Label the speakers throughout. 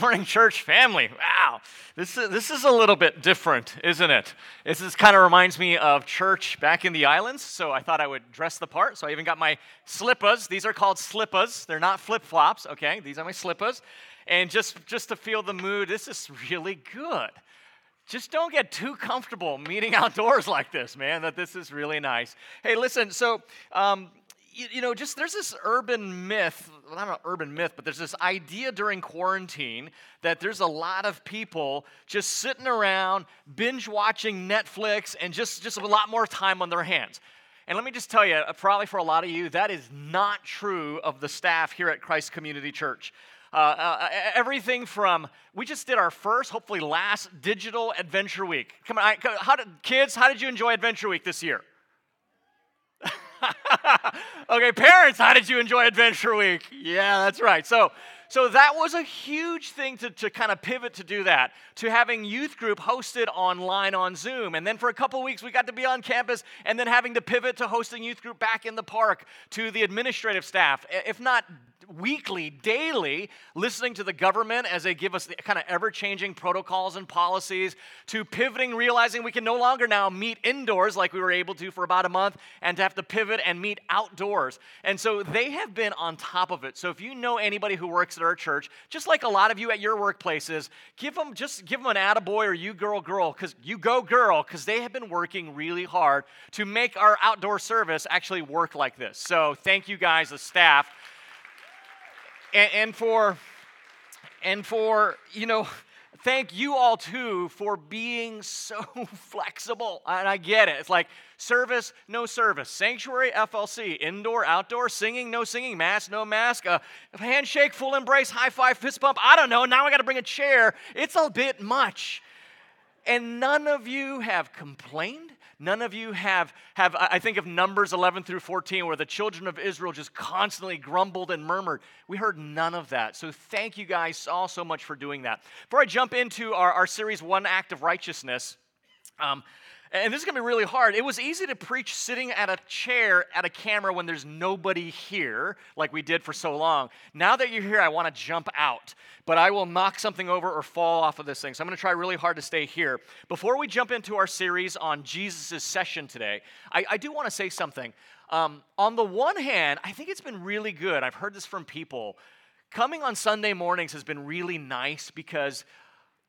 Speaker 1: morning, church family. Wow, this is, this is a little bit different, isn't it? This is kind of reminds me of church back in the islands, so I thought I would dress the part. So I even got my slippas. These are called slippas. They're not flip flops, okay? These are my slippas. And just, just to feel the mood, this is really good. Just don't get too comfortable meeting outdoors like this, man, that this is really nice. Hey, listen, so um, you, know, just there's this urban myth, well, not an urban myth, but there's this idea during quarantine that there's a lot of people just sitting around, binge watching Netflix, and just, just a lot more time on their hands. And let me just tell you, uh, probably for a lot of you, that is not true of the staff here at Christ Community Church. Uh, uh, everything from we just did our first, hopefully last digital adventure week. Come on, I, how did, kids, how did you enjoy Adventure Week this year? okay, parents, how did you enjoy Adventure Week? Yeah, that's right. So, so that was a huge thing to, to kind of pivot to do that, to having youth group hosted online on Zoom. And then for a couple weeks, we got to be on campus, and then having to pivot to hosting youth group back in the park to the administrative staff. If not weekly, daily, listening to the government as they give us the kind of ever changing protocols and policies, to pivoting, realizing we can no longer now meet indoors like we were able to for about a month, and to have to pivot and meet outdoors. And so they have been on top of it. So if you know anybody who works at our church, just like a lot of you at your workplaces, give them just give them an attaboy or you girl girl, because you go girl, because they have been working really hard to make our outdoor service actually work like this. So thank you guys, the staff and, and for and for you know thank you all too for being so flexible. And I get it. It's like service, no service, sanctuary, FLC, indoor, outdoor, singing, no singing, mask, no mask, a handshake, full embrace, high five, fist bump. I don't know. Now I got to bring a chair. It's a bit much. And none of you have complained. None of you have, have, I think of Numbers 11 through 14, where the children of Israel just constantly grumbled and murmured. We heard none of that. So thank you guys all so much for doing that. Before I jump into our, our series, One Act of Righteousness, um, and this is going to be really hard. It was easy to preach sitting at a chair at a camera when there's nobody here, like we did for so long. Now that you're here, I want to jump out, but I will knock something over or fall off of this thing. So I'm going to try really hard to stay here. Before we jump into our series on Jesus' session today, I, I do want to say something. Um, on the one hand, I think it's been really good. I've heard this from people. Coming on Sunday mornings has been really nice because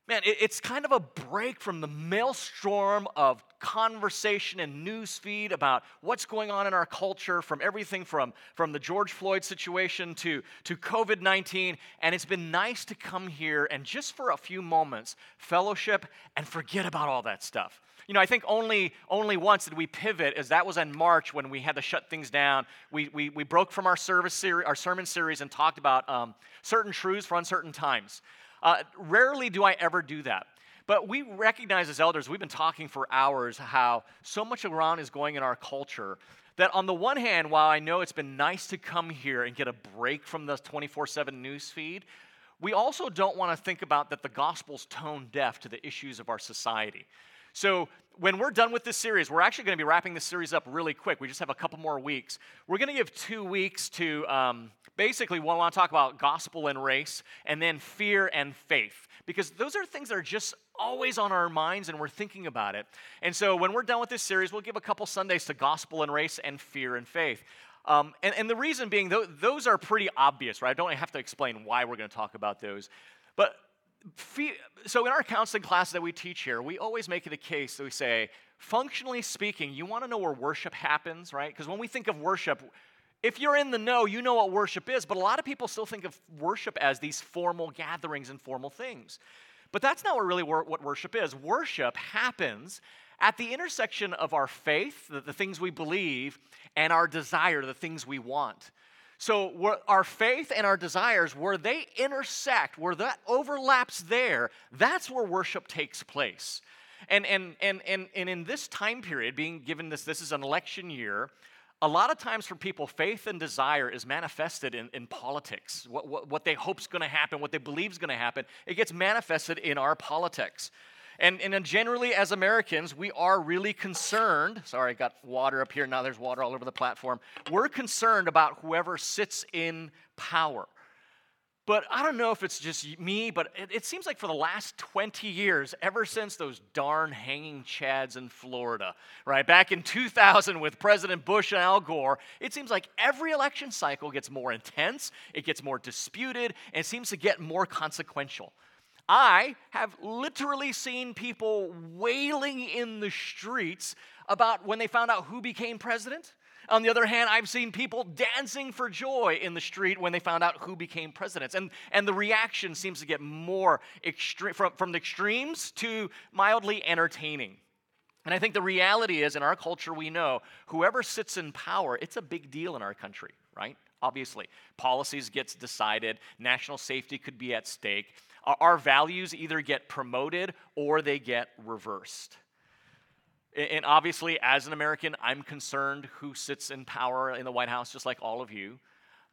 Speaker 1: Man, it's kind of a break from the maelstrom of conversation and news feed about what's going on in our culture, from everything from, from the George Floyd situation to, to COVID 19. And it's been nice to come here and just for a few moments fellowship and forget about all that stuff. You know, I think only, only once did we pivot, as that was in March when we had to shut things down. We, we, we broke from our, service series, our sermon series and talked about um, certain truths for uncertain times. Uh, rarely do I ever do that. But we recognize as elders, we've been talking for hours how so much around is going in our culture that on the one hand, while I know it's been nice to come here and get a break from the 24 7 news feed, we also don't want to think about that the gospel's tone deaf to the issues of our society. So when we're done with this series, we're actually going to be wrapping this series up really quick. We just have a couple more weeks. We're going to give two weeks to um, basically we want to talk about gospel and race, and then fear and faith, because those are things that are just always on our minds and we're thinking about it. And so when we're done with this series, we'll give a couple Sundays to gospel and race and fear and faith. Um, and, and, the reason being, those are pretty obvious, right? I don't have to explain why we're going to talk about those. But so in our counseling class that we teach here, we always make it a case that we say, functionally speaking, you want to know where worship happens, right? Because when we think of worship, if you're in the know, you know what worship is, but a lot of people still think of worship as these formal gatherings and formal things. But that's not what really what worship is. Worship happens at the intersection of our faith, the, the things we believe, and our desire, the things we want. So, our faith and our desires, where they intersect, where that overlaps there, that's where worship takes place. And, and, and, and, and in this time period, being given this, this is an election year, a lot of times for people, faith and desire is manifested in, in politics. What, what, what they hope is going to happen, what they believe is going to happen, it gets manifested in our politics. And, and generally, as Americans, we are really concerned. Sorry, I got water up here. Now there's water all over the platform. We're concerned about whoever sits in power. But I don't know if it's just me, but it, it, seems like for the last 20 years, ever since those darn hanging chads in Florida, right, back in 2000 with President Bush and Al Gore, it seems like every election cycle gets more intense, it gets more disputed, and it seems to get more consequential. I have literally seen people wailing in the streets about when they found out who became president on the other hand, I've seen people dancing for joy in the street when they found out who became presidents. And, and the reaction seems to get more extreme, from, from the extremes to mildly entertaining. And I think the reality is, in our culture, we know whoever sits in power, it's a big deal in our country, right? Obviously, policies gets decided, national safety could be at stake. Our values either get promoted or they get reversed. And obviously, as an American, I'm concerned who sits in power in the White House, just like all of you.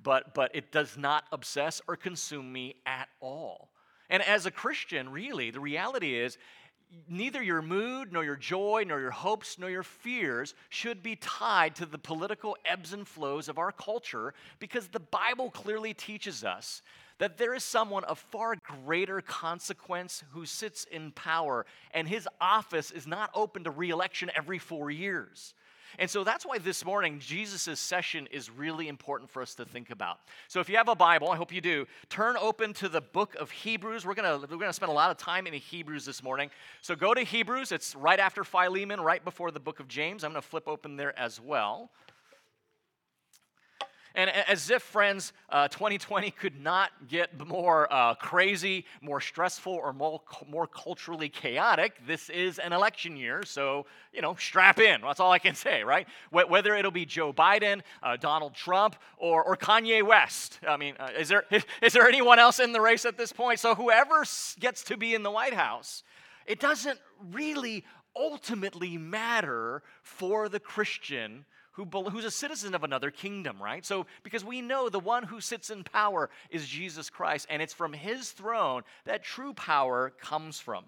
Speaker 1: But, but it does not obsess or consume me at all. And as a Christian, really, the reality is neither your mood, nor your joy, nor your hopes, nor your fears should be tied to the political ebbs and flows of our culture because the Bible clearly teaches us that there is someone of far greater consequence who sits in power, and his office is not open to reelection every four years. And so that's why this morning Jesus' session is really important for us to think about. So if you have a Bible, I hope you do, turn open to the book of Hebrews. We're gonna, we're gonna spend a lot of time in Hebrews this morning. So go to Hebrews, it's right after Philemon, right before the book of James. I'm gonna flip open there as well. And as if, friends, uh, 2020 could not get more uh, crazy, more stressful, or more, more culturally chaotic, this is an election year. So, you know, strap in. That's all I can say, right? Whether it'll be Joe Biden, uh, Donald Trump, or, or Kanye West. I mean, uh, is, there, is there anyone else in the race at this point? So, whoever gets to be in the White House, it doesn't really ultimately matter for the Christian who, who's a citizen of another kingdom, right? So, because we know the one who sits in power is Jesus Christ, and it's from his throne that true power comes from.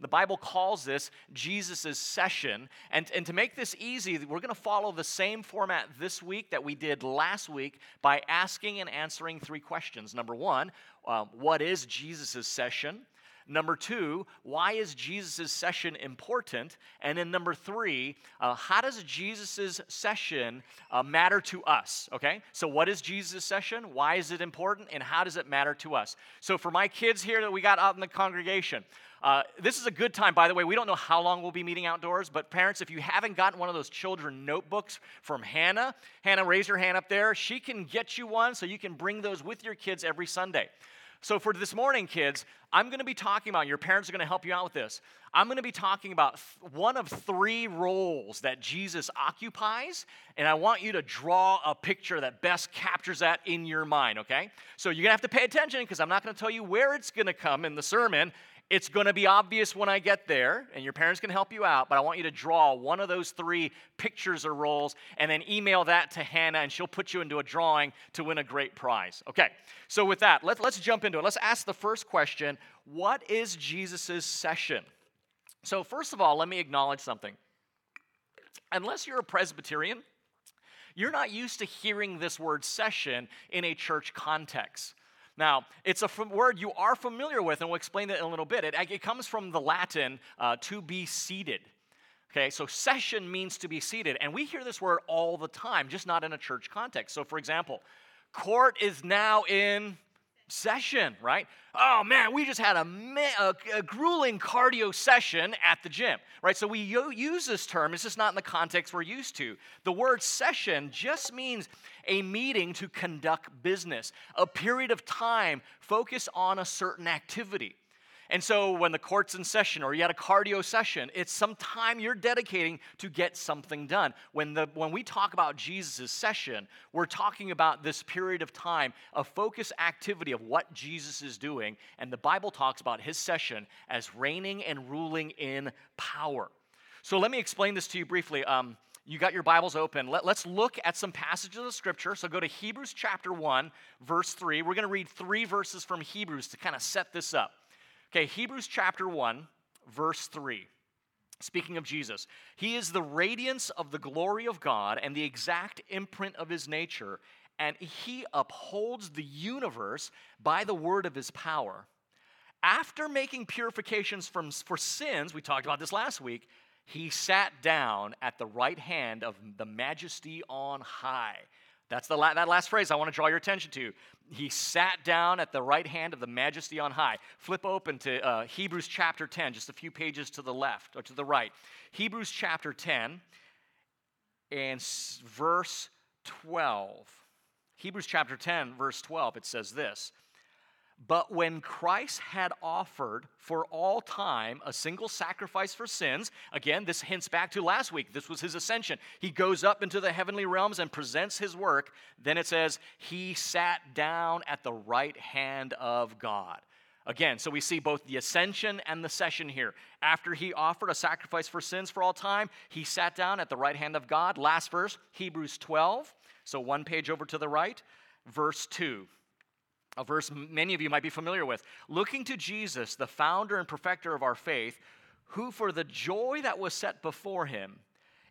Speaker 1: The Bible calls this Jesus' session. And, and to make this easy, we're going to follow the same format this week that we did last week by asking and answering three questions. Number one, uh, what is Jesus' session? Number two, why is Jesus' session important? And then number three, uh, how does Jesus' session uh, matter to us? Okay, so what is Jesus' session? Why is it important? And how does it matter to us? So for my kids here that we got out in the congregation, uh, this is a good time, by the way. We don't know how long we'll be meeting outdoors, but parents, if you haven't gotten one of those children notebooks from Hannah, Hannah, raise your hand up there. She can get you one so you can bring those with your kids every Sunday. So, for this morning, kids, I'm going to be talking about, your parents are going to help you out with this. I'm going to be talking about th- one of three roles that Jesus occupies, and I want you to draw a picture that best captures that in your mind, okay? So, you're going to have to pay attention because I'm not going to tell you where it's going to come in the sermon. It's going to be obvious when I get there, and your parents can help you out, but I want you to draw one of those three pictures or roles and then email that to Hannah, and she'll put you into a drawing to win a great prize. Okay, so with that, let, let's jump into it. Let's ask the first question What is Jesus' session? So, first of all, let me acknowledge something. Unless you're a Presbyterian, you're not used to hearing this word session in a church context. Now, it's a word you are familiar with, and we'll explain that in a little bit. It, it comes from the Latin uh, to be seated. Okay, so session means to be seated, and we hear this word all the time, just not in a church context. So, for example, court is now in session, right? Oh man, we just had a, a, a, grueling cardio session at the gym, right? So we use this term, it's just not in the context we're used to. The word session just means a meeting to conduct business, a period of time focused on a certain activity. And so when the court's in session or you had a cardio session, it's some time you're dedicating to get something done. When, the, when we talk about Jesus' session, we're talking about this period of time, a focus activity of what Jesus is doing. And the Bible talks about his session as reigning and ruling in power. So let me explain this to you briefly. Um, you got your Bibles open. Let, us look at some passages of Scripture. So go to Hebrews chapter 1, verse 3. We're going to read three verses from Hebrews to kind of set this up. Okay, Hebrews chapter 1, verse 3. Speaking of Jesus, he is the radiance of the glory of God and the exact imprint of his nature, and he upholds the universe by the word of his power. After making purifications from, for sins, we talked about this last week, he sat down at the right hand of the majesty on high. That's the la- that last phrase I want to draw your attention to. He sat down at the right hand of the majesty on high. Flip open to uh, Hebrews chapter 10, just a few pages to the left or to the right. Hebrews chapter 10 and verse 12. Hebrews chapter 10, verse 12, it says this But when Christ had offered for all time a single sacrifice for sins, again, this hints back to last week. This was his ascension. He goes up into the heavenly realms and presents his work. Then it says, He sat down at the right hand of God. Again, so we see both the ascension and the session here. After he offered a sacrifice for sins for all time, he sat down at the right hand of God. Last verse, Hebrews 12. So one page over to the right, verse 2. A verse many of you might be familiar with. Looking to Jesus, the founder and perfecter of our faith, who for the joy that was set before him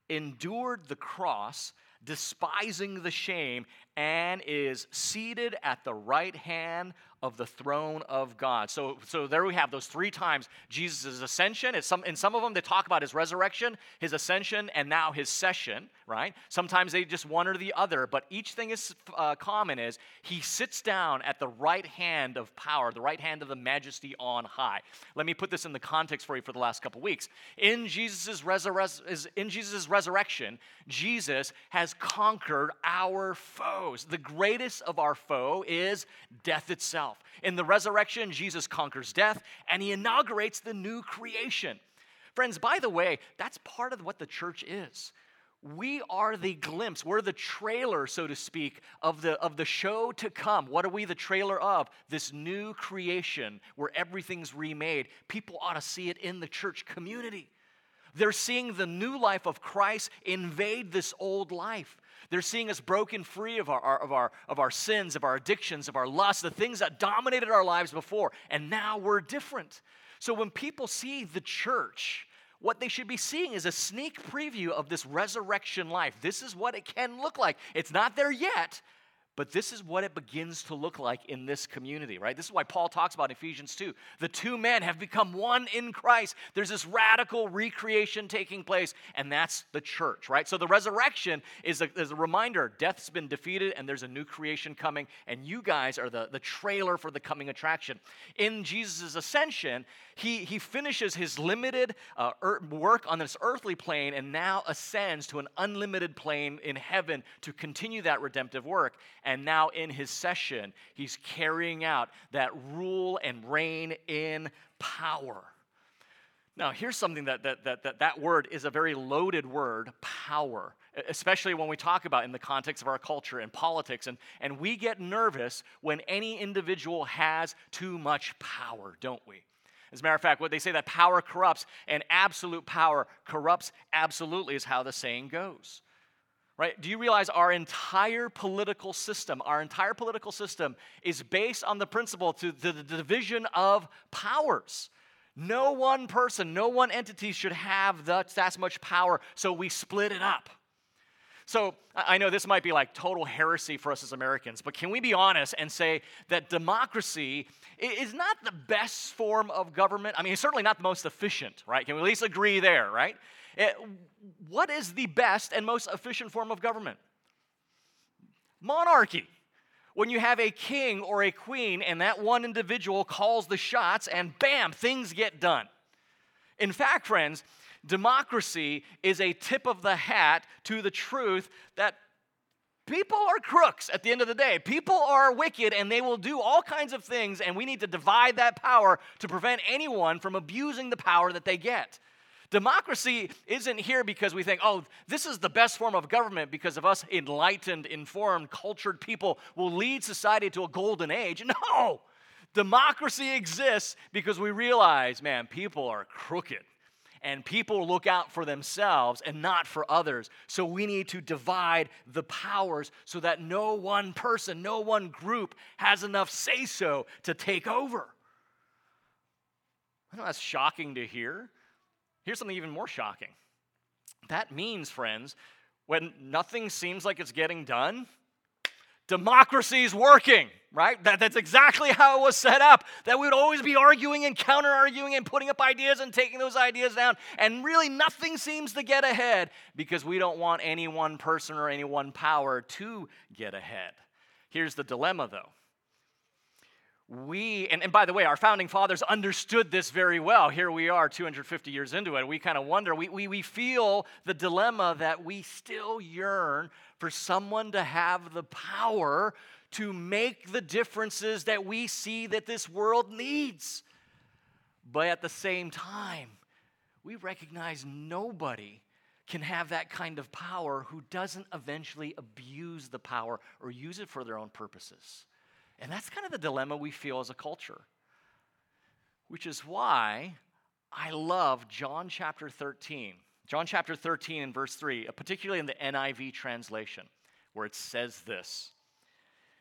Speaker 1: endured the cross, despising the shame, and is seated at the right hand of the throne of God. So, so there we have those three times Jesus' ascension. It's some, in some of them, they talk about his resurrection, his ascension, and now his session, right? Sometimes they just one or the other, but each thing is uh, common is he sits down at the right hand of power, the right hand of the majesty on high. Let me put this in the context for you for the last couple weeks. In Jesus' resur- in Jesus' resurrection, Jesus has conquered our foes. The greatest of our foe is death itself. In the resurrection, Jesus conquers death and he inaugurates the new creation. Friends, by the way, that's part of what the church is. We are the glimpse, we're the trailer, so to speak, of the, of the show to come. What are we the trailer of? This new creation where everything's remade. People ought to see it in the church community. They're seeing the new life of Christ invade this old life. They're seeing us broken free of our, of, our, of our sins, of our addictions, of our lusts, the things that dominated our lives before. And now we're different. So when people see the church, what they should be seeing is a sneak preview of this resurrection life. This is what it can look like. It's not there yet, but this is what it begins to look like in this community, right? This is why Paul talks about Ephesians 2. The two men have become one in Christ. There's this radical recreation taking place, and that's the church, right? So the resurrection is a, is a reminder death's been defeated and there's a new creation coming, and you guys are the, the trailer for the coming attraction. In Jesus' ascension, he, he finishes his limited uh, er, work on this earthly plane and now ascends to an unlimited plane in heaven to continue that redemptive work. And now in his session, he's carrying out that rule and reign in power. Now, here's something that that, that, that that word is a very loaded word power, especially when we talk about in the context of our culture and politics. And, and we get nervous when any individual has too much power, don't we? As a matter of fact, what they say that power corrupts and absolute power corrupts absolutely is how the saying goes right? Do you realize our entire political system, our entire political system is based on the principle to the, the division of powers. No one person, no one entity should have that, that much power, so we split it up. So I know this might be like total heresy for us as Americans, but can we be honest and say that democracy is not the best form of government? I mean, it's certainly not the most efficient, right? Can we at least agree there, right? It, eh, what is the best and most efficient form of government? Monarchy. When you have a king or a queen and that one individual calls the shots and bam, things get done. In fact, friends, democracy is a tip of the hat to the truth that people are crooks at the end of the day. People are wicked and they will do all kinds of things, and we need to divide that power to prevent anyone from abusing the power that they get. Democracy isn't here because we think, oh, this is the best form of government because of us enlightened, informed, cultured people will lead society to a golden age. No! Democracy exists because we realize, man, people are crooked and people look out for themselves and not for others. So we need to divide the powers so that no one person, no one group has enough say so to take over. I know that's shocking to hear. Here's something even more shocking. That means, friends, when nothing seems like it's getting done, democracy's working, right? That, that's exactly how it was set up. That we would always be arguing and counter arguing and putting up ideas and taking those ideas down. And really, nothing seems to get ahead because we don't want any one person or any one power to get ahead. Here's the dilemma, though. We, and, and by the way, our founding fathers understood this very well. Here we are, 250 years into it. We kind of wonder, we, we, we feel the dilemma that we still yearn for someone to have the power to make the differences that we see that this world needs. But at the same time, we recognize nobody can have that kind of power who doesn't eventually abuse the power or use it for their own purposes. And that's kind of the dilemma we feel as a culture, which is why I love John chapter 13. John chapter 13 and verse 3, particularly in the NIV translation, where it says this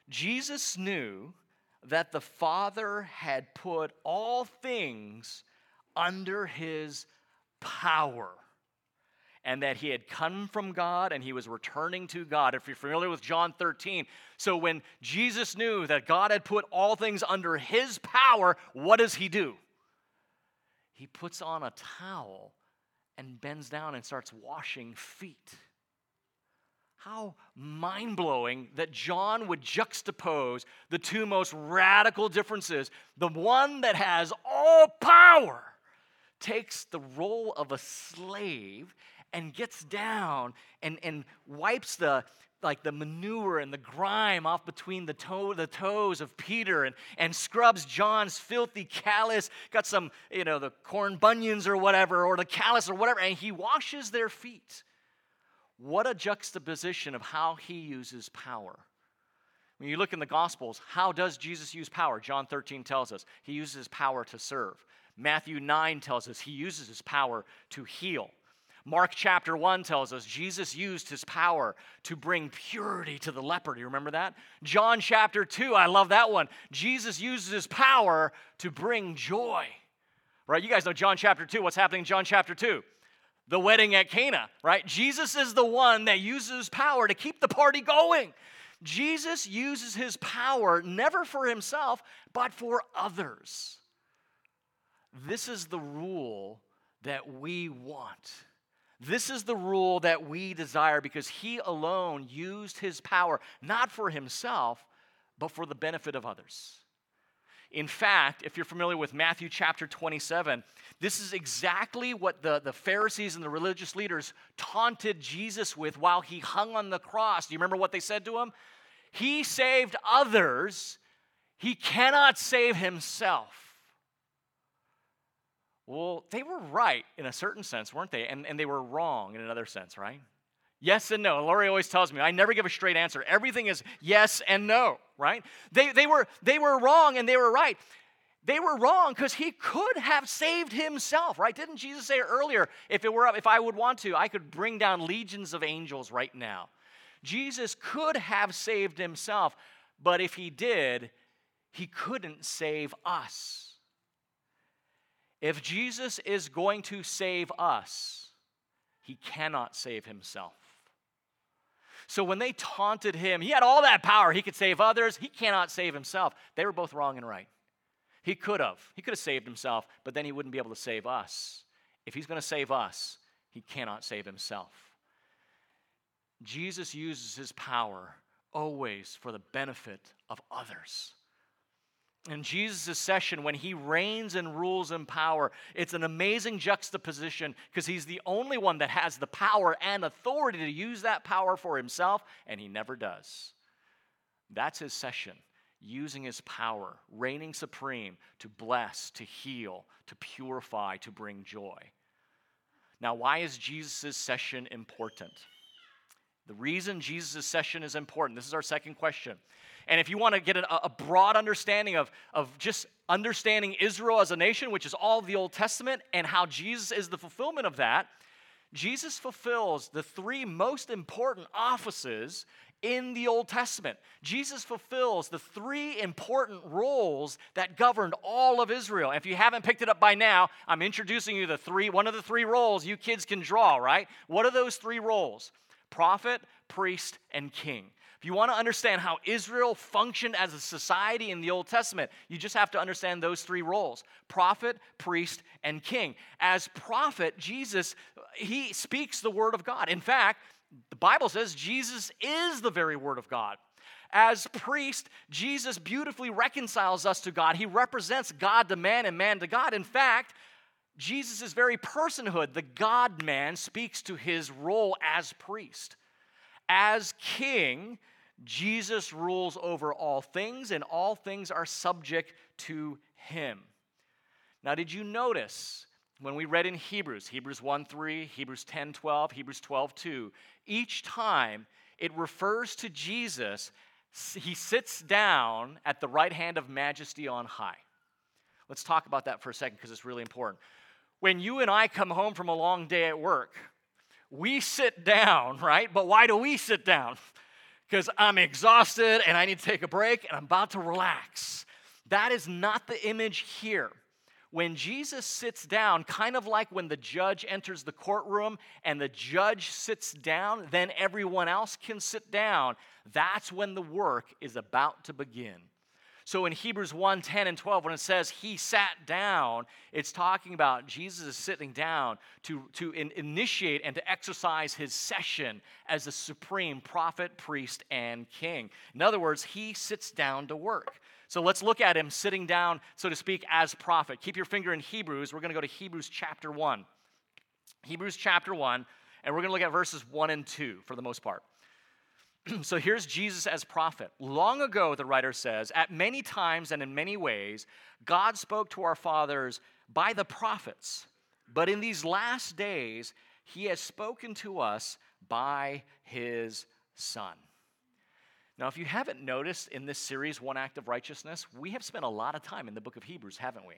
Speaker 1: Jesus knew that the Father had put all things under his power and that he had come from God and he was returning to God. If you're familiar with John 13, so when Jesus knew that God had put all things under his power, what does he do? He puts on a towel and bends down and starts washing feet. How mind blowing that John would juxtapose the two most radical differences. The one that has all power takes the role of a slave and gets down and, and wipes the, like the manure and the grime off between the, toe, the toes of Peter and, and scrubs John's filthy callus, got some, you know, the corn bunions or whatever, or the callus or whatever, and he washes their feet. What a juxtaposition of how he uses power. When you look in the Gospels, how does Jesus use power? John 13 tells us he uses his power to serve. Matthew 9 tells us he uses his power to heal. Mark chapter 1 tells us Jesus used his power to bring purity to the leper. Do you remember that? John chapter 2, I love that one. Jesus uses his power to bring joy. Right? You guys know John chapter 2. What's happening in John chapter 2? The wedding at Cana, right? Jesus is the one that uses power to keep the party going. Jesus uses his power never for himself, but for others. This is the rule that we want. This is the rule that we desire because he alone used his power not for himself, but for the benefit of others. In fact, if you're familiar with Matthew chapter 27, this is exactly what the, the Pharisees and the religious leaders taunted Jesus with while he hung on the cross. Do you remember what they said to him? He saved others, he cannot save himself. Well, they were right in a certain sense, weren't they? And, and they were wrong in another sense, right? Yes and no. Lori always tells me I never give a straight answer. Everything is yes and no, right? They, they, were, they were wrong and they were right. They were wrong because he could have saved himself, right? Didn't Jesus say earlier, if it were up, if I would want to, I could bring down legions of angels right now. Jesus could have saved himself, but if he did, he couldn't save us. If Jesus is going to save us, he cannot save himself. So when they taunted him, he had all that power. He could save others, he cannot save himself. They were both wrong and right. He could have. He could have saved himself, but then he wouldn't be able to save us. If he's going to save us, he cannot save himself. Jesus uses his power always for the benefit of others in Jesus' session, when he reigns and rules in power, it's an amazing juxtaposition because he's the only one that has the power and authority to use that power for himself, and he never does. That's his session, using his power, reigning supreme to bless, to heal, to purify, to bring joy. Now, why is Jesus' session important? The reason Jesus' session is important, this is our second question, and if you want to get a, a, broad understanding of, of just understanding Israel as a nation, which is all of the Old Testament, and how Jesus is the fulfillment of that, Jesus fulfills the three most important offices in the Old Testament. Jesus fulfills the three important roles that governed all of Israel. If you haven't picked it up by now, I'm introducing you the three, one of the three roles you kids can draw, right? What are those three roles? Prophet, priest, and king. If you want to understand how Israel functioned as a society in the Old Testament, you just have to understand those three roles prophet, priest, and king. As prophet, Jesus, he speaks the word of God. In fact, the Bible says Jesus is the very word of God. As priest, Jesus beautifully reconciles us to God. He represents God to man and man to God. In fact, Jesus' very personhood, the God man, speaks to his role as priest. As king, Jesus rules over all things, and all things are subject to him. Now, did you notice when we read in Hebrews, Hebrews 1 3, Hebrews 10 12, Hebrews 12 2, each time it refers to Jesus, he sits down at the right hand of majesty on high. Let's talk about that for a second because it's really important. When you and I come home from a long day at work, we sit down, right? But why do we sit down? Because I'm exhausted and I need to take a break and I'm about to relax. That is not the image here. When Jesus sits down, kind of like when the judge enters the courtroom and the judge sits down, then everyone else can sit down. That's when the work is about to begin. So in Hebrews 1 10 and 12, when it says he sat down, it's talking about Jesus is sitting down to, to in, initiate and to exercise his session as the supreme prophet, priest, and king. In other words, he sits down to work. So let's look at him sitting down, so to speak, as prophet. Keep your finger in Hebrews. We're going to go to Hebrews chapter 1. Hebrews chapter 1, and we're going to look at verses 1 and 2 for the most part. so here's Jesus as prophet. Long ago, the writer says, at many times and in many ways, God spoke to our fathers by the prophets. But in these last days, he has spoken to us by his Son. Now, if you haven't noticed in this series, One Act of Righteousness, we have spent a lot of time in the book of Hebrews, haven't we?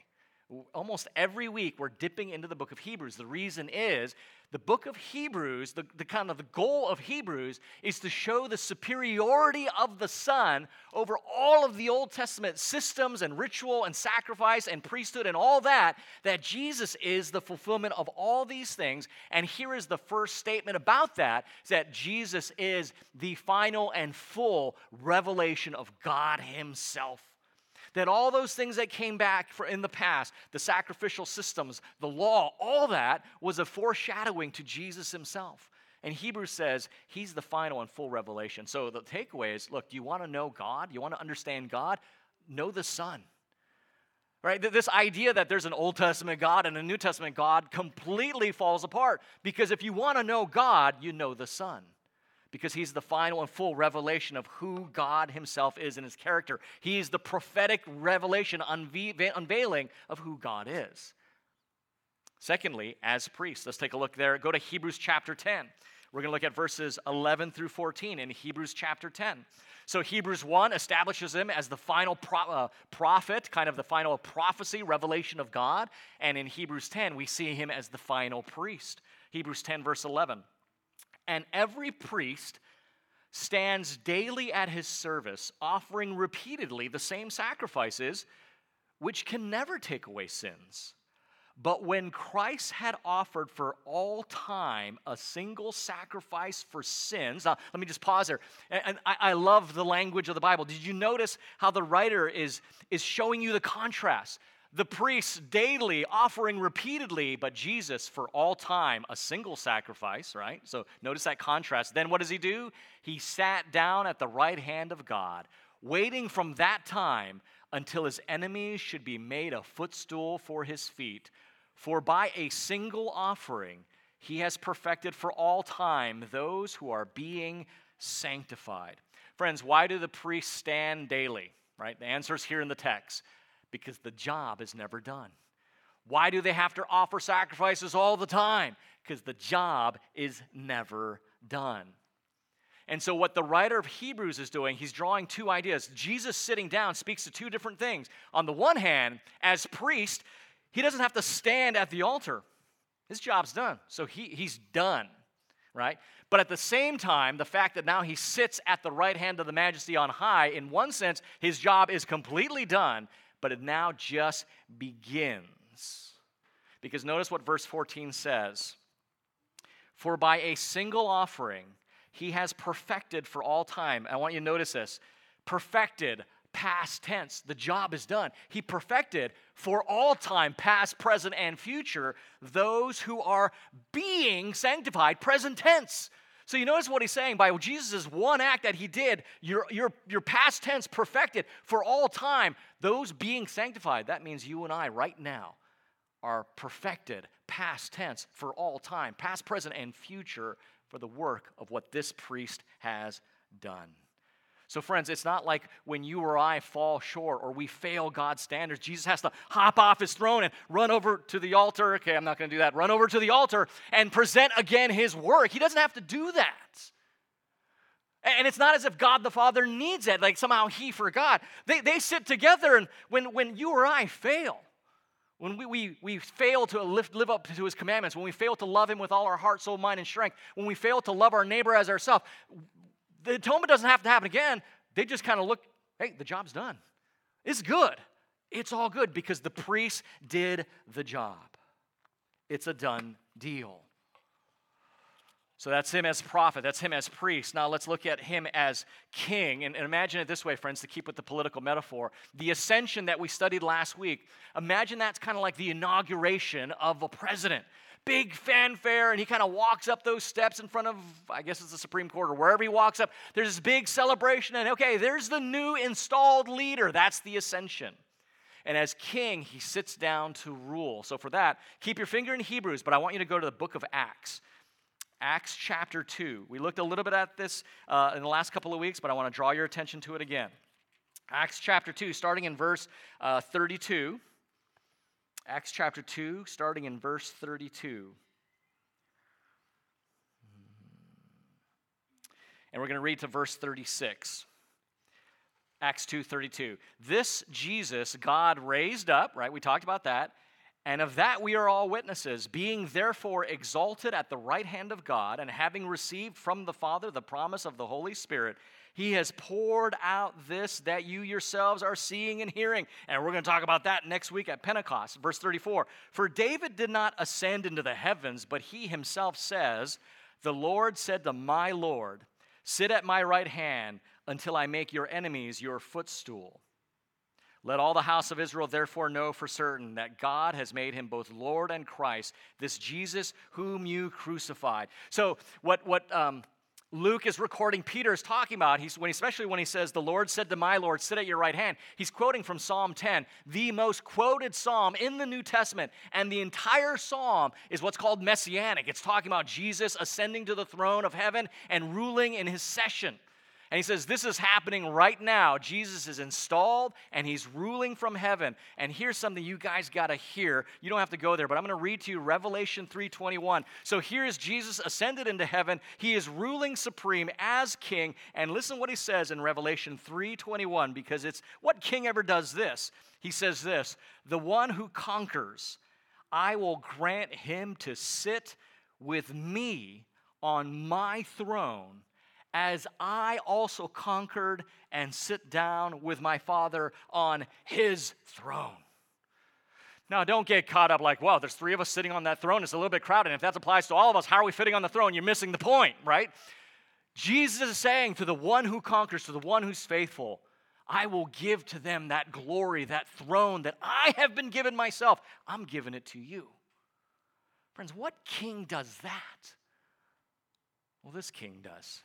Speaker 1: Almost every week, we're dipping into the book of Hebrews. The reason is the book of Hebrews, the, the kind of the goal of Hebrews is to show the superiority of the Son over all of the Old Testament systems and ritual and sacrifice and priesthood and all that, that Jesus is the fulfillment of all these things. And here is the first statement about that is that Jesus is the final and full revelation of God Himself that all those things that came back for in the past, the sacrificial systems, the law, all that was a foreshadowing to Jesus himself. And Hebrews says he's the final and full revelation. So the takeaway is look, you want to know God? You want to understand God? Know the Son. Right? This idea that there's an Old Testament God and a New Testament God completely falls apart because if you want to know God, you know the Son because he's the final and full revelation of who God himself is in his character. He's the prophetic revelation, unveiling of who God is. Secondly, as priest, let's take a look there. Go to Hebrews chapter 10. We're going to look at verses 11 through 14 in Hebrews chapter 10. So, Hebrews 1 establishes him as the final pro- uh, prophet, kind of the final prophecy, revelation of God. And in Hebrews 10, we see him as the final priest. Hebrews 10, verse 11 and every priest stands daily at his service, offering repeatedly the same sacrifices, which can never take away sins. But when Christ had offered for all time a single sacrifice for sins, now let me just pause there. And I, I, love the language of the Bible. Did you notice how the writer is, is showing you the contrast? The priests daily offering repeatedly, but Jesus for all time, a single sacrifice, right? So notice that contrast. Then what does he do? He sat down at the right hand of God, waiting from that time until his enemies should be made a footstool for his feet. For by a single offering, he has perfected for all time those who are being sanctified. Friends, why do the priests stand daily? Right? The answer is here in the text because the job is never done. Why do they have to offer sacrifices all the time? Because the job is never done. And so, what the writer of Hebrews is doing, he's drawing two ideas. Jesus sitting down speaks to two different things. On the one hand, as priest, he doesn't have to stand at the altar, his job's done. So, he, he's done, right? But at the same time, the fact that now he sits at the right hand of the majesty on high, in one sense, his job is completely done but it now just begins. Because notice what verse 14 says For by a single offering, he has perfected for all time. I want you to notice this perfected, past tense. The job is done. He perfected for all time, past, present, and future, those who are being sanctified, present tense. So you notice what he's saying by Jesus' one act that he did, your, your, your past tense perfected for all time, those being sanctified. That means you and I right now are perfected, past tense for all time, past, present, and future for the work of what this priest has done. So, friends, it's not like when you or I fall short or we fail God's standards, Jesus has to hop off his throne and run over to the altar. Okay, I'm not going to do that. Run over to the altar and present again his work. He doesn't have to do that. And it's not as if God the Father needs it, like somehow he forgot. They, they sit together, and when, when you or I fail, when we, we, we fail to live, live up to his commandments, when we fail to love him with all our heart, soul, mind, and strength, when we fail to love our neighbor as ourselves, the atonement doesn't have to happen again. They just kind of look, hey, the job's done. It's good. It's all good because the priest did the job. It's a done deal. So that's him as prophet, that's him as priest. Now let's look at him as king. And, and, imagine it this way, friends, to keep with the political metaphor. The ascension that we studied last week, imagine that's kind of like the inauguration of a president. Big fanfare, and he kind of walks up those steps in front of, I guess it's the Supreme Court or wherever he walks up. There's this big celebration, and okay, there's the new installed leader. That's the ascension. And as king, he sits down to rule. So for that, keep your finger in Hebrews, but I want you to go to the book of Acts. Acts chapter 2. We looked a little bit at this uh, in the last couple of weeks, but I want to draw your attention to it again. Acts chapter 2, starting in verse uh, 32. Acts chapter 2, starting in verse 32. And we're going to read to verse 36. Acts 2:32. This Jesus God raised up, right? We talked about that and of that we are all witnesses, being therefore exalted at the right hand of God, and having received from the Father the promise of the Holy Spirit, he has poured out this that you yourselves are seeing and hearing. And we're going to talk about that next week at Pentecost. Verse 34 For David did not ascend into the heavens, but he himself says, The Lord said to my Lord, Sit at my right hand until I make your enemies your footstool. Let all the house of Israel therefore know for certain that God has made him both Lord and Christ, this Jesus whom you crucified. So, what, what um, Luke is recording Peter is talking about, he's, when, especially when he says, The Lord said to my Lord, Sit at your right hand, he's quoting from Psalm 10, the most quoted psalm in the New Testament. And the entire psalm is what's called messianic. It's talking about Jesus ascending to the throne of heaven and ruling in his session. And he says, This is happening right now. Jesus is installed and he's ruling from heaven. And here's something you guys got to hear. You don't have to go there, but I'm going to read to you Revelation 3:21. So here is Jesus ascended into heaven. He is ruling supreme as king. And listen what he says in Revelation 3:21 because it's what king ever does this. He says this, "The one who conquers, I will grant him to sit with me on my throne." As I also conquered and sit down with my Father on his throne. Now, don't get caught up like, wow, there's three of us sitting on that throne. It's a little bit crowded. And if that applies to all of us, how are we fitting on the throne? You're missing the point, right? Jesus is saying to the one who conquers, to the one who's faithful, I will give to them that glory, that throne that I have been given myself. I'm giving it to you. Friends, what king does that? Well, this king does.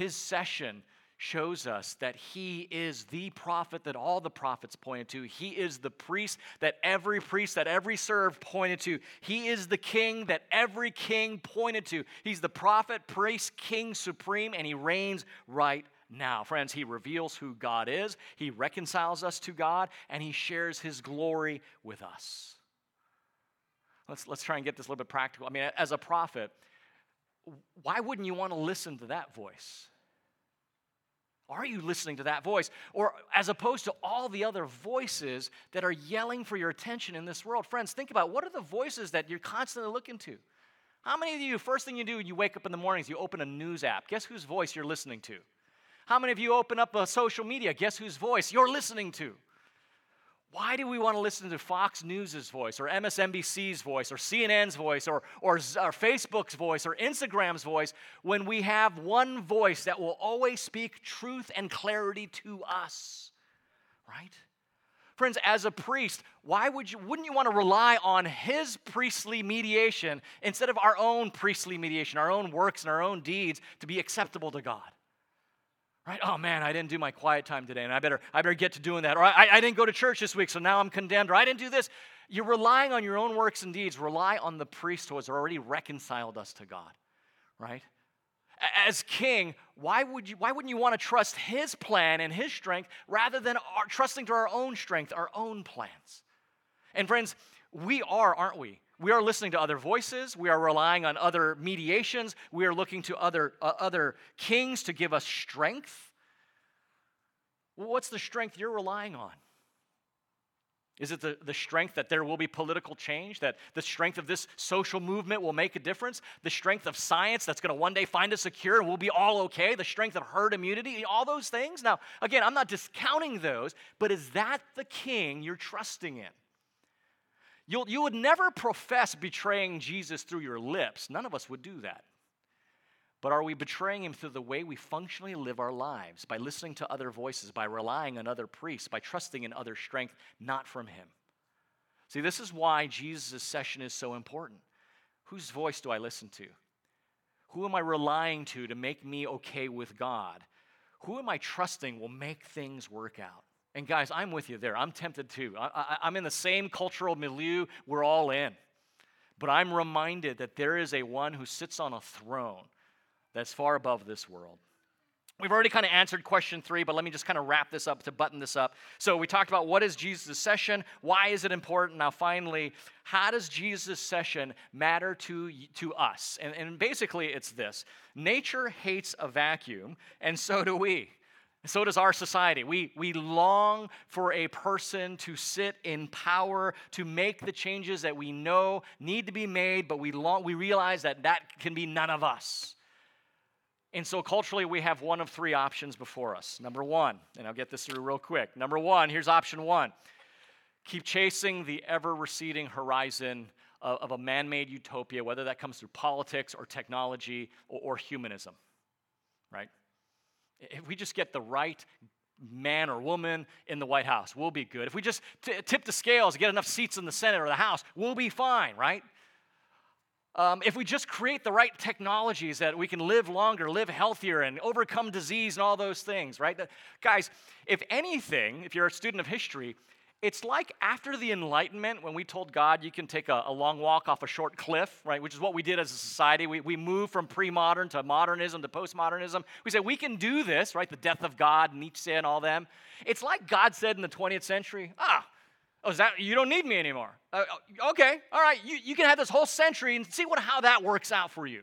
Speaker 1: His session shows us that he is the prophet that all the prophets pointed to. He is the priest that every priest, that every served pointed to. He is the king that every king pointed to. He's the prophet, priest, king supreme, and he reigns right now. Friends, he reveals who God is, he reconciles us to God, and he shares his glory with us. Let's, let's try and get this a little bit practical. I mean, as a prophet, why wouldn't you want to listen to that voice? Are you listening to that voice? Or as opposed to all the other voices that are yelling for your attention in this world? Friends, think about what are the voices that you're constantly looking to? How many of you, first thing you do when you wake up in the mornings, you open a news app? Guess whose voice you're listening to? How many of you open up a social media? Guess whose voice you're listening to? Why do we want to listen to Fox News' voice or MSNBC's voice or CNN's voice or, or, or, Facebook's voice or Instagram's voice when we have one voice that will always speak truth and clarity to us? Right? Friends, as a priest, why would you, wouldn't you want to rely on his priestly mediation instead of our own priestly mediation, our own works and our own deeds to be acceptable to God? Right? Oh man, I didn't do my quiet time today, and I better, I better get to doing that. Or I, I didn't go to church this week, so now I'm condemned. Or I didn't do this. You're relying on your own works and deeds. Rely on the priest who has already reconciled us to God. Right? As king, why, would you, why wouldn't you want to trust his plan and his strength rather than our, trusting to our own strength, our own plans? And friends, we are, aren't we? We are listening to other voices. We are relying on other mediations. We are looking to other, uh, other kings to give us strength. what's the strength you're relying on? Is it the, the strength that there will be political change, that the strength of this social movement will make a difference, the strength of science that's going to one day find us secure and we'll be all okay, the strength of herd immunity, all those things? Now, again, I'm not discounting those, but is that the king you're trusting in? You'll, you would never profess betraying Jesus through your lips. None of us would do that. But are we betraying him through the way we functionally live our lives, by listening to other voices, by relying on other priests, by trusting in other strength, not from him? See, this is why Jesus' session is so important. Whose voice do I listen to? Who am I relying to to make me okay with God? Who am I trusting will make things work out? And guys, I'm with you there. I'm tempted too. I, am in the same cultural milieu we're all in. But I'm reminded that there is a one who sits on a throne that's far above this world. We've already kind of answered question three, but let me just kind of wrap this up to button this up. So, we talked about what is Jesus' session, why is it important? Now, finally, how does Jesus' session matter to, to us? And, and basically, it's this nature hates a vacuum, and so do we. So does our society. We, we long for a person to sit in power, to make the changes that we know need to be made, but we, long, we realize that that can be none of us. And so culturally, we have one of three options before us. Number one, and I'll get this through real quick. Number one, here's option one keep chasing the ever receding horizon of, of a man made utopia, whether that comes through politics or technology or, or humanism, right? If we just get the right man or woman in the White House, we'll be good. If we just t- tip the scales, get enough seats in the Senate or the House, we'll be fine, right? Um, if we just create the right technologies that we can live longer, live healthier, and overcome disease and all those things, right? guys, if anything, if you're a student of history, it's like after the Enlightenment when we told God you can take a, a, long walk off a short cliff, right? Which is what we did as a society. We, we moved from pre modern to modernism to postmodernism. We said we can do this, right? The death of God, Nietzsche, and all them. It's like God said in the 20th century, ah, oh, is that, you don't need me anymore. Uh, okay, all right, you, you can have this whole century and see what, how that works out for you.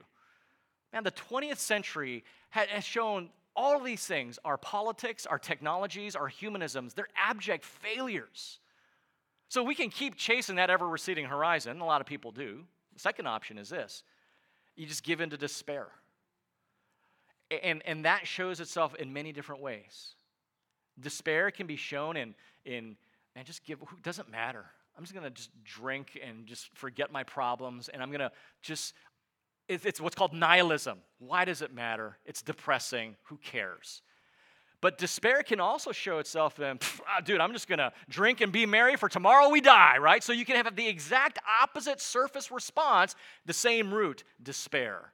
Speaker 1: Man, the 20th century has shown all these things our politics, our technologies, our humanisms they're abject failures. So we can keep chasing that ever receding horizon. A lot of people do. The second option is this you just give in to despair. And, and that shows itself in many different ways. Despair can be shown in, in man, just give, it doesn't matter. I'm just gonna just drink and just forget my problems, and I'm gonna just, it's what's called nihilism. Why does it matter? It's depressing. Who cares? But despair can also show itself in, ah, dude, I'm just gonna drink and be merry for tomorrow we die, right? So you can have the exact opposite surface response, the same root, despair.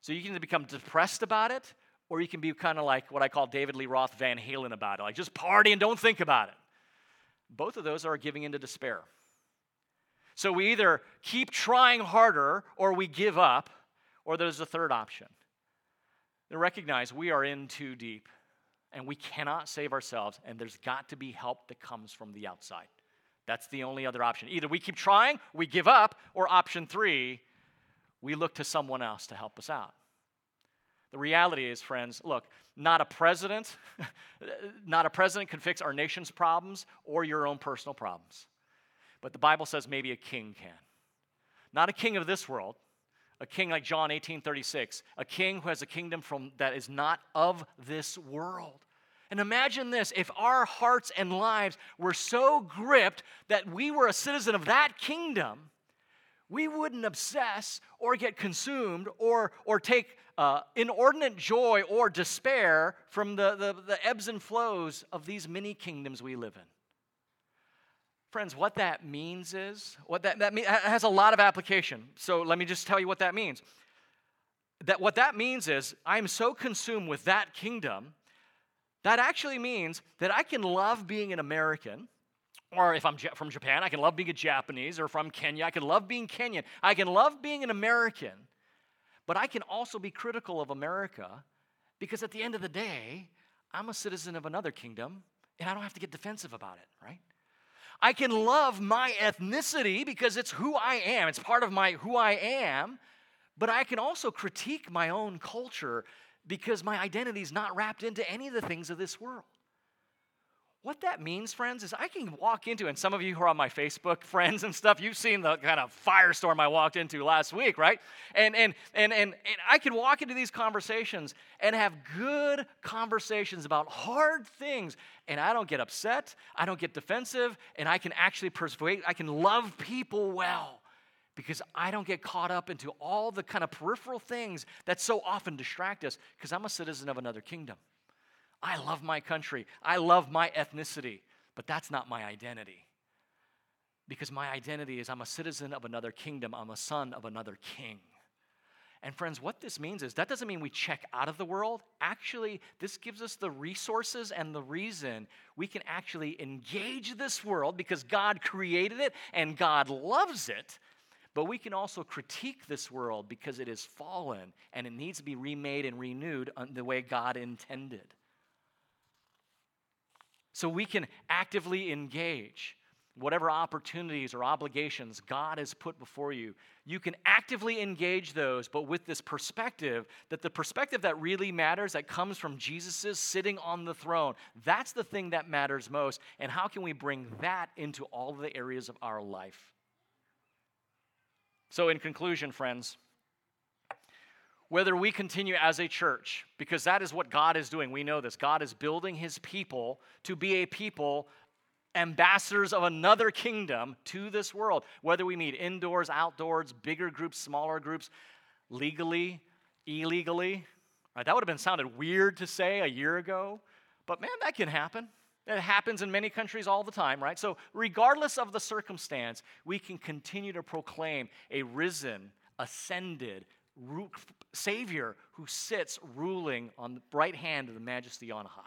Speaker 1: So you can become depressed about it, or you can be kind of like what I call David Lee Roth Van Halen about it, like just party and don't think about it. Both of those are giving into despair. So we either keep trying harder or we give up, or there's a third option. To recognize we are in too deep and we cannot save ourselves, and there's got to be help that comes from the outside. That's the only other option. Either we keep trying, we give up, or option three, we look to someone else to help us out. The reality is, friends, look, not a president, not a president can fix our nation's problems or your own personal problems. But the Bible says maybe a king can. Not a king of this world, a king like John 18:36, a king who has a kingdom from that is not of this world. And imagine this if our hearts and lives were so gripped that we were a citizen of that kingdom, we wouldn't obsess or get consumed or, or take uh, inordinate joy or despair from the, the, the ebbs and flows of these many kingdoms we live in. Friends, what that means is, what that, that mean, has a lot of application. So let me just tell you what that means. That what that means is, I'm so consumed with that kingdom that actually means that I can love being an American, or if I'm from Japan, I can love being a Japanese, or from Kenya, I can love being Kenyan. I can love being an American, but I can also be critical of America because at the end of the day, I'm a citizen of another kingdom and I don't have to get defensive about it, right? I can love my ethnicity because it's who I am, it's part of my who I am, but I can also critique my own culture because my identity is not wrapped into any of the things of this world. What that means, friends, is I can walk into, and some of you who are on my Facebook friends and stuff, you've seen the kind of firestorm I walked into last week, right? And, and, and, and, and I can walk into these conversations and have good conversations about hard things, and I don't get upset, I don't get defensive, and I can actually persuade, I can love people well because I don't get caught up into all the kind of peripheral things that so often distract us because I'm a citizen of another kingdom. I love my country, I love my ethnicity, but that's not my identity. Because my identity is I'm a citizen of another kingdom, I'm a son of another king. And friends, what this means is that doesn't mean we check out of the world. Actually, this gives us the resources and the reason we can actually engage this world because God created it and God loves it but we can also critique this world because it is fallen and it needs to be remade and renewed the way God intended. So we can actively engage whatever opportunities or obligations God has put before you. You can actively engage those, but with this perspective that the perspective that really matters, that comes from Jesus' sitting on the throne, that's the thing that matters most. And how can we bring that into all the areas of our life? So, in conclusion, friends, whether we continue as a church, because that is what God is doing, we know this. God is building his people to be a people, ambassadors of another kingdom to this world. Whether we meet indoors, outdoors, bigger groups, smaller groups, legally, illegally. Right, that would have been sounded weird to say a year ago, but man, that can happen. It happens in many countries all the time, right? So, regardless of the circumstance, we can continue to proclaim a risen, ascended Savior who sits ruling on the right hand of the majesty on high.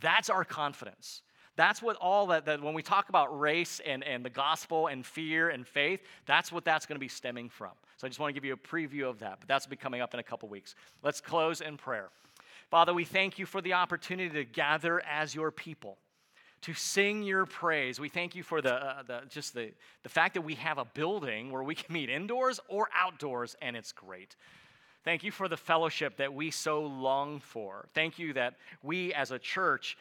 Speaker 1: That's our confidence. That's what all that, that when we talk about race and, and the gospel and fear and faith, that's what that's going to be stemming from. So I just want to give you a preview of that, but that's be coming up in a couple weeks. Let's close in prayer. Father, we thank you for the opportunity to gather as your people, to sing your praise. We thank you for the, uh, the, just the, the fact that we have a building where we can meet indoors or outdoors, and it's great. Thank you for the fellowship that we so long for. Thank you that we as a church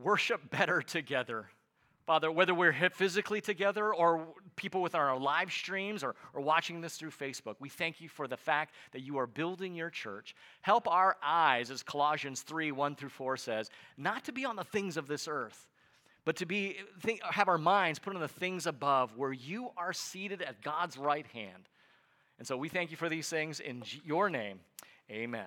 Speaker 1: worship better together. Father, whether we're physically together or people with our live streams or, or watching this through Facebook, we thank you for the fact that you are building your church. Help our eyes, as Colossians 3 1 through 4 says, not to be on the things of this earth, but to be think, have our minds put on the things above where you are seated at God's right hand. And so we thank you for these things in your name. Amen.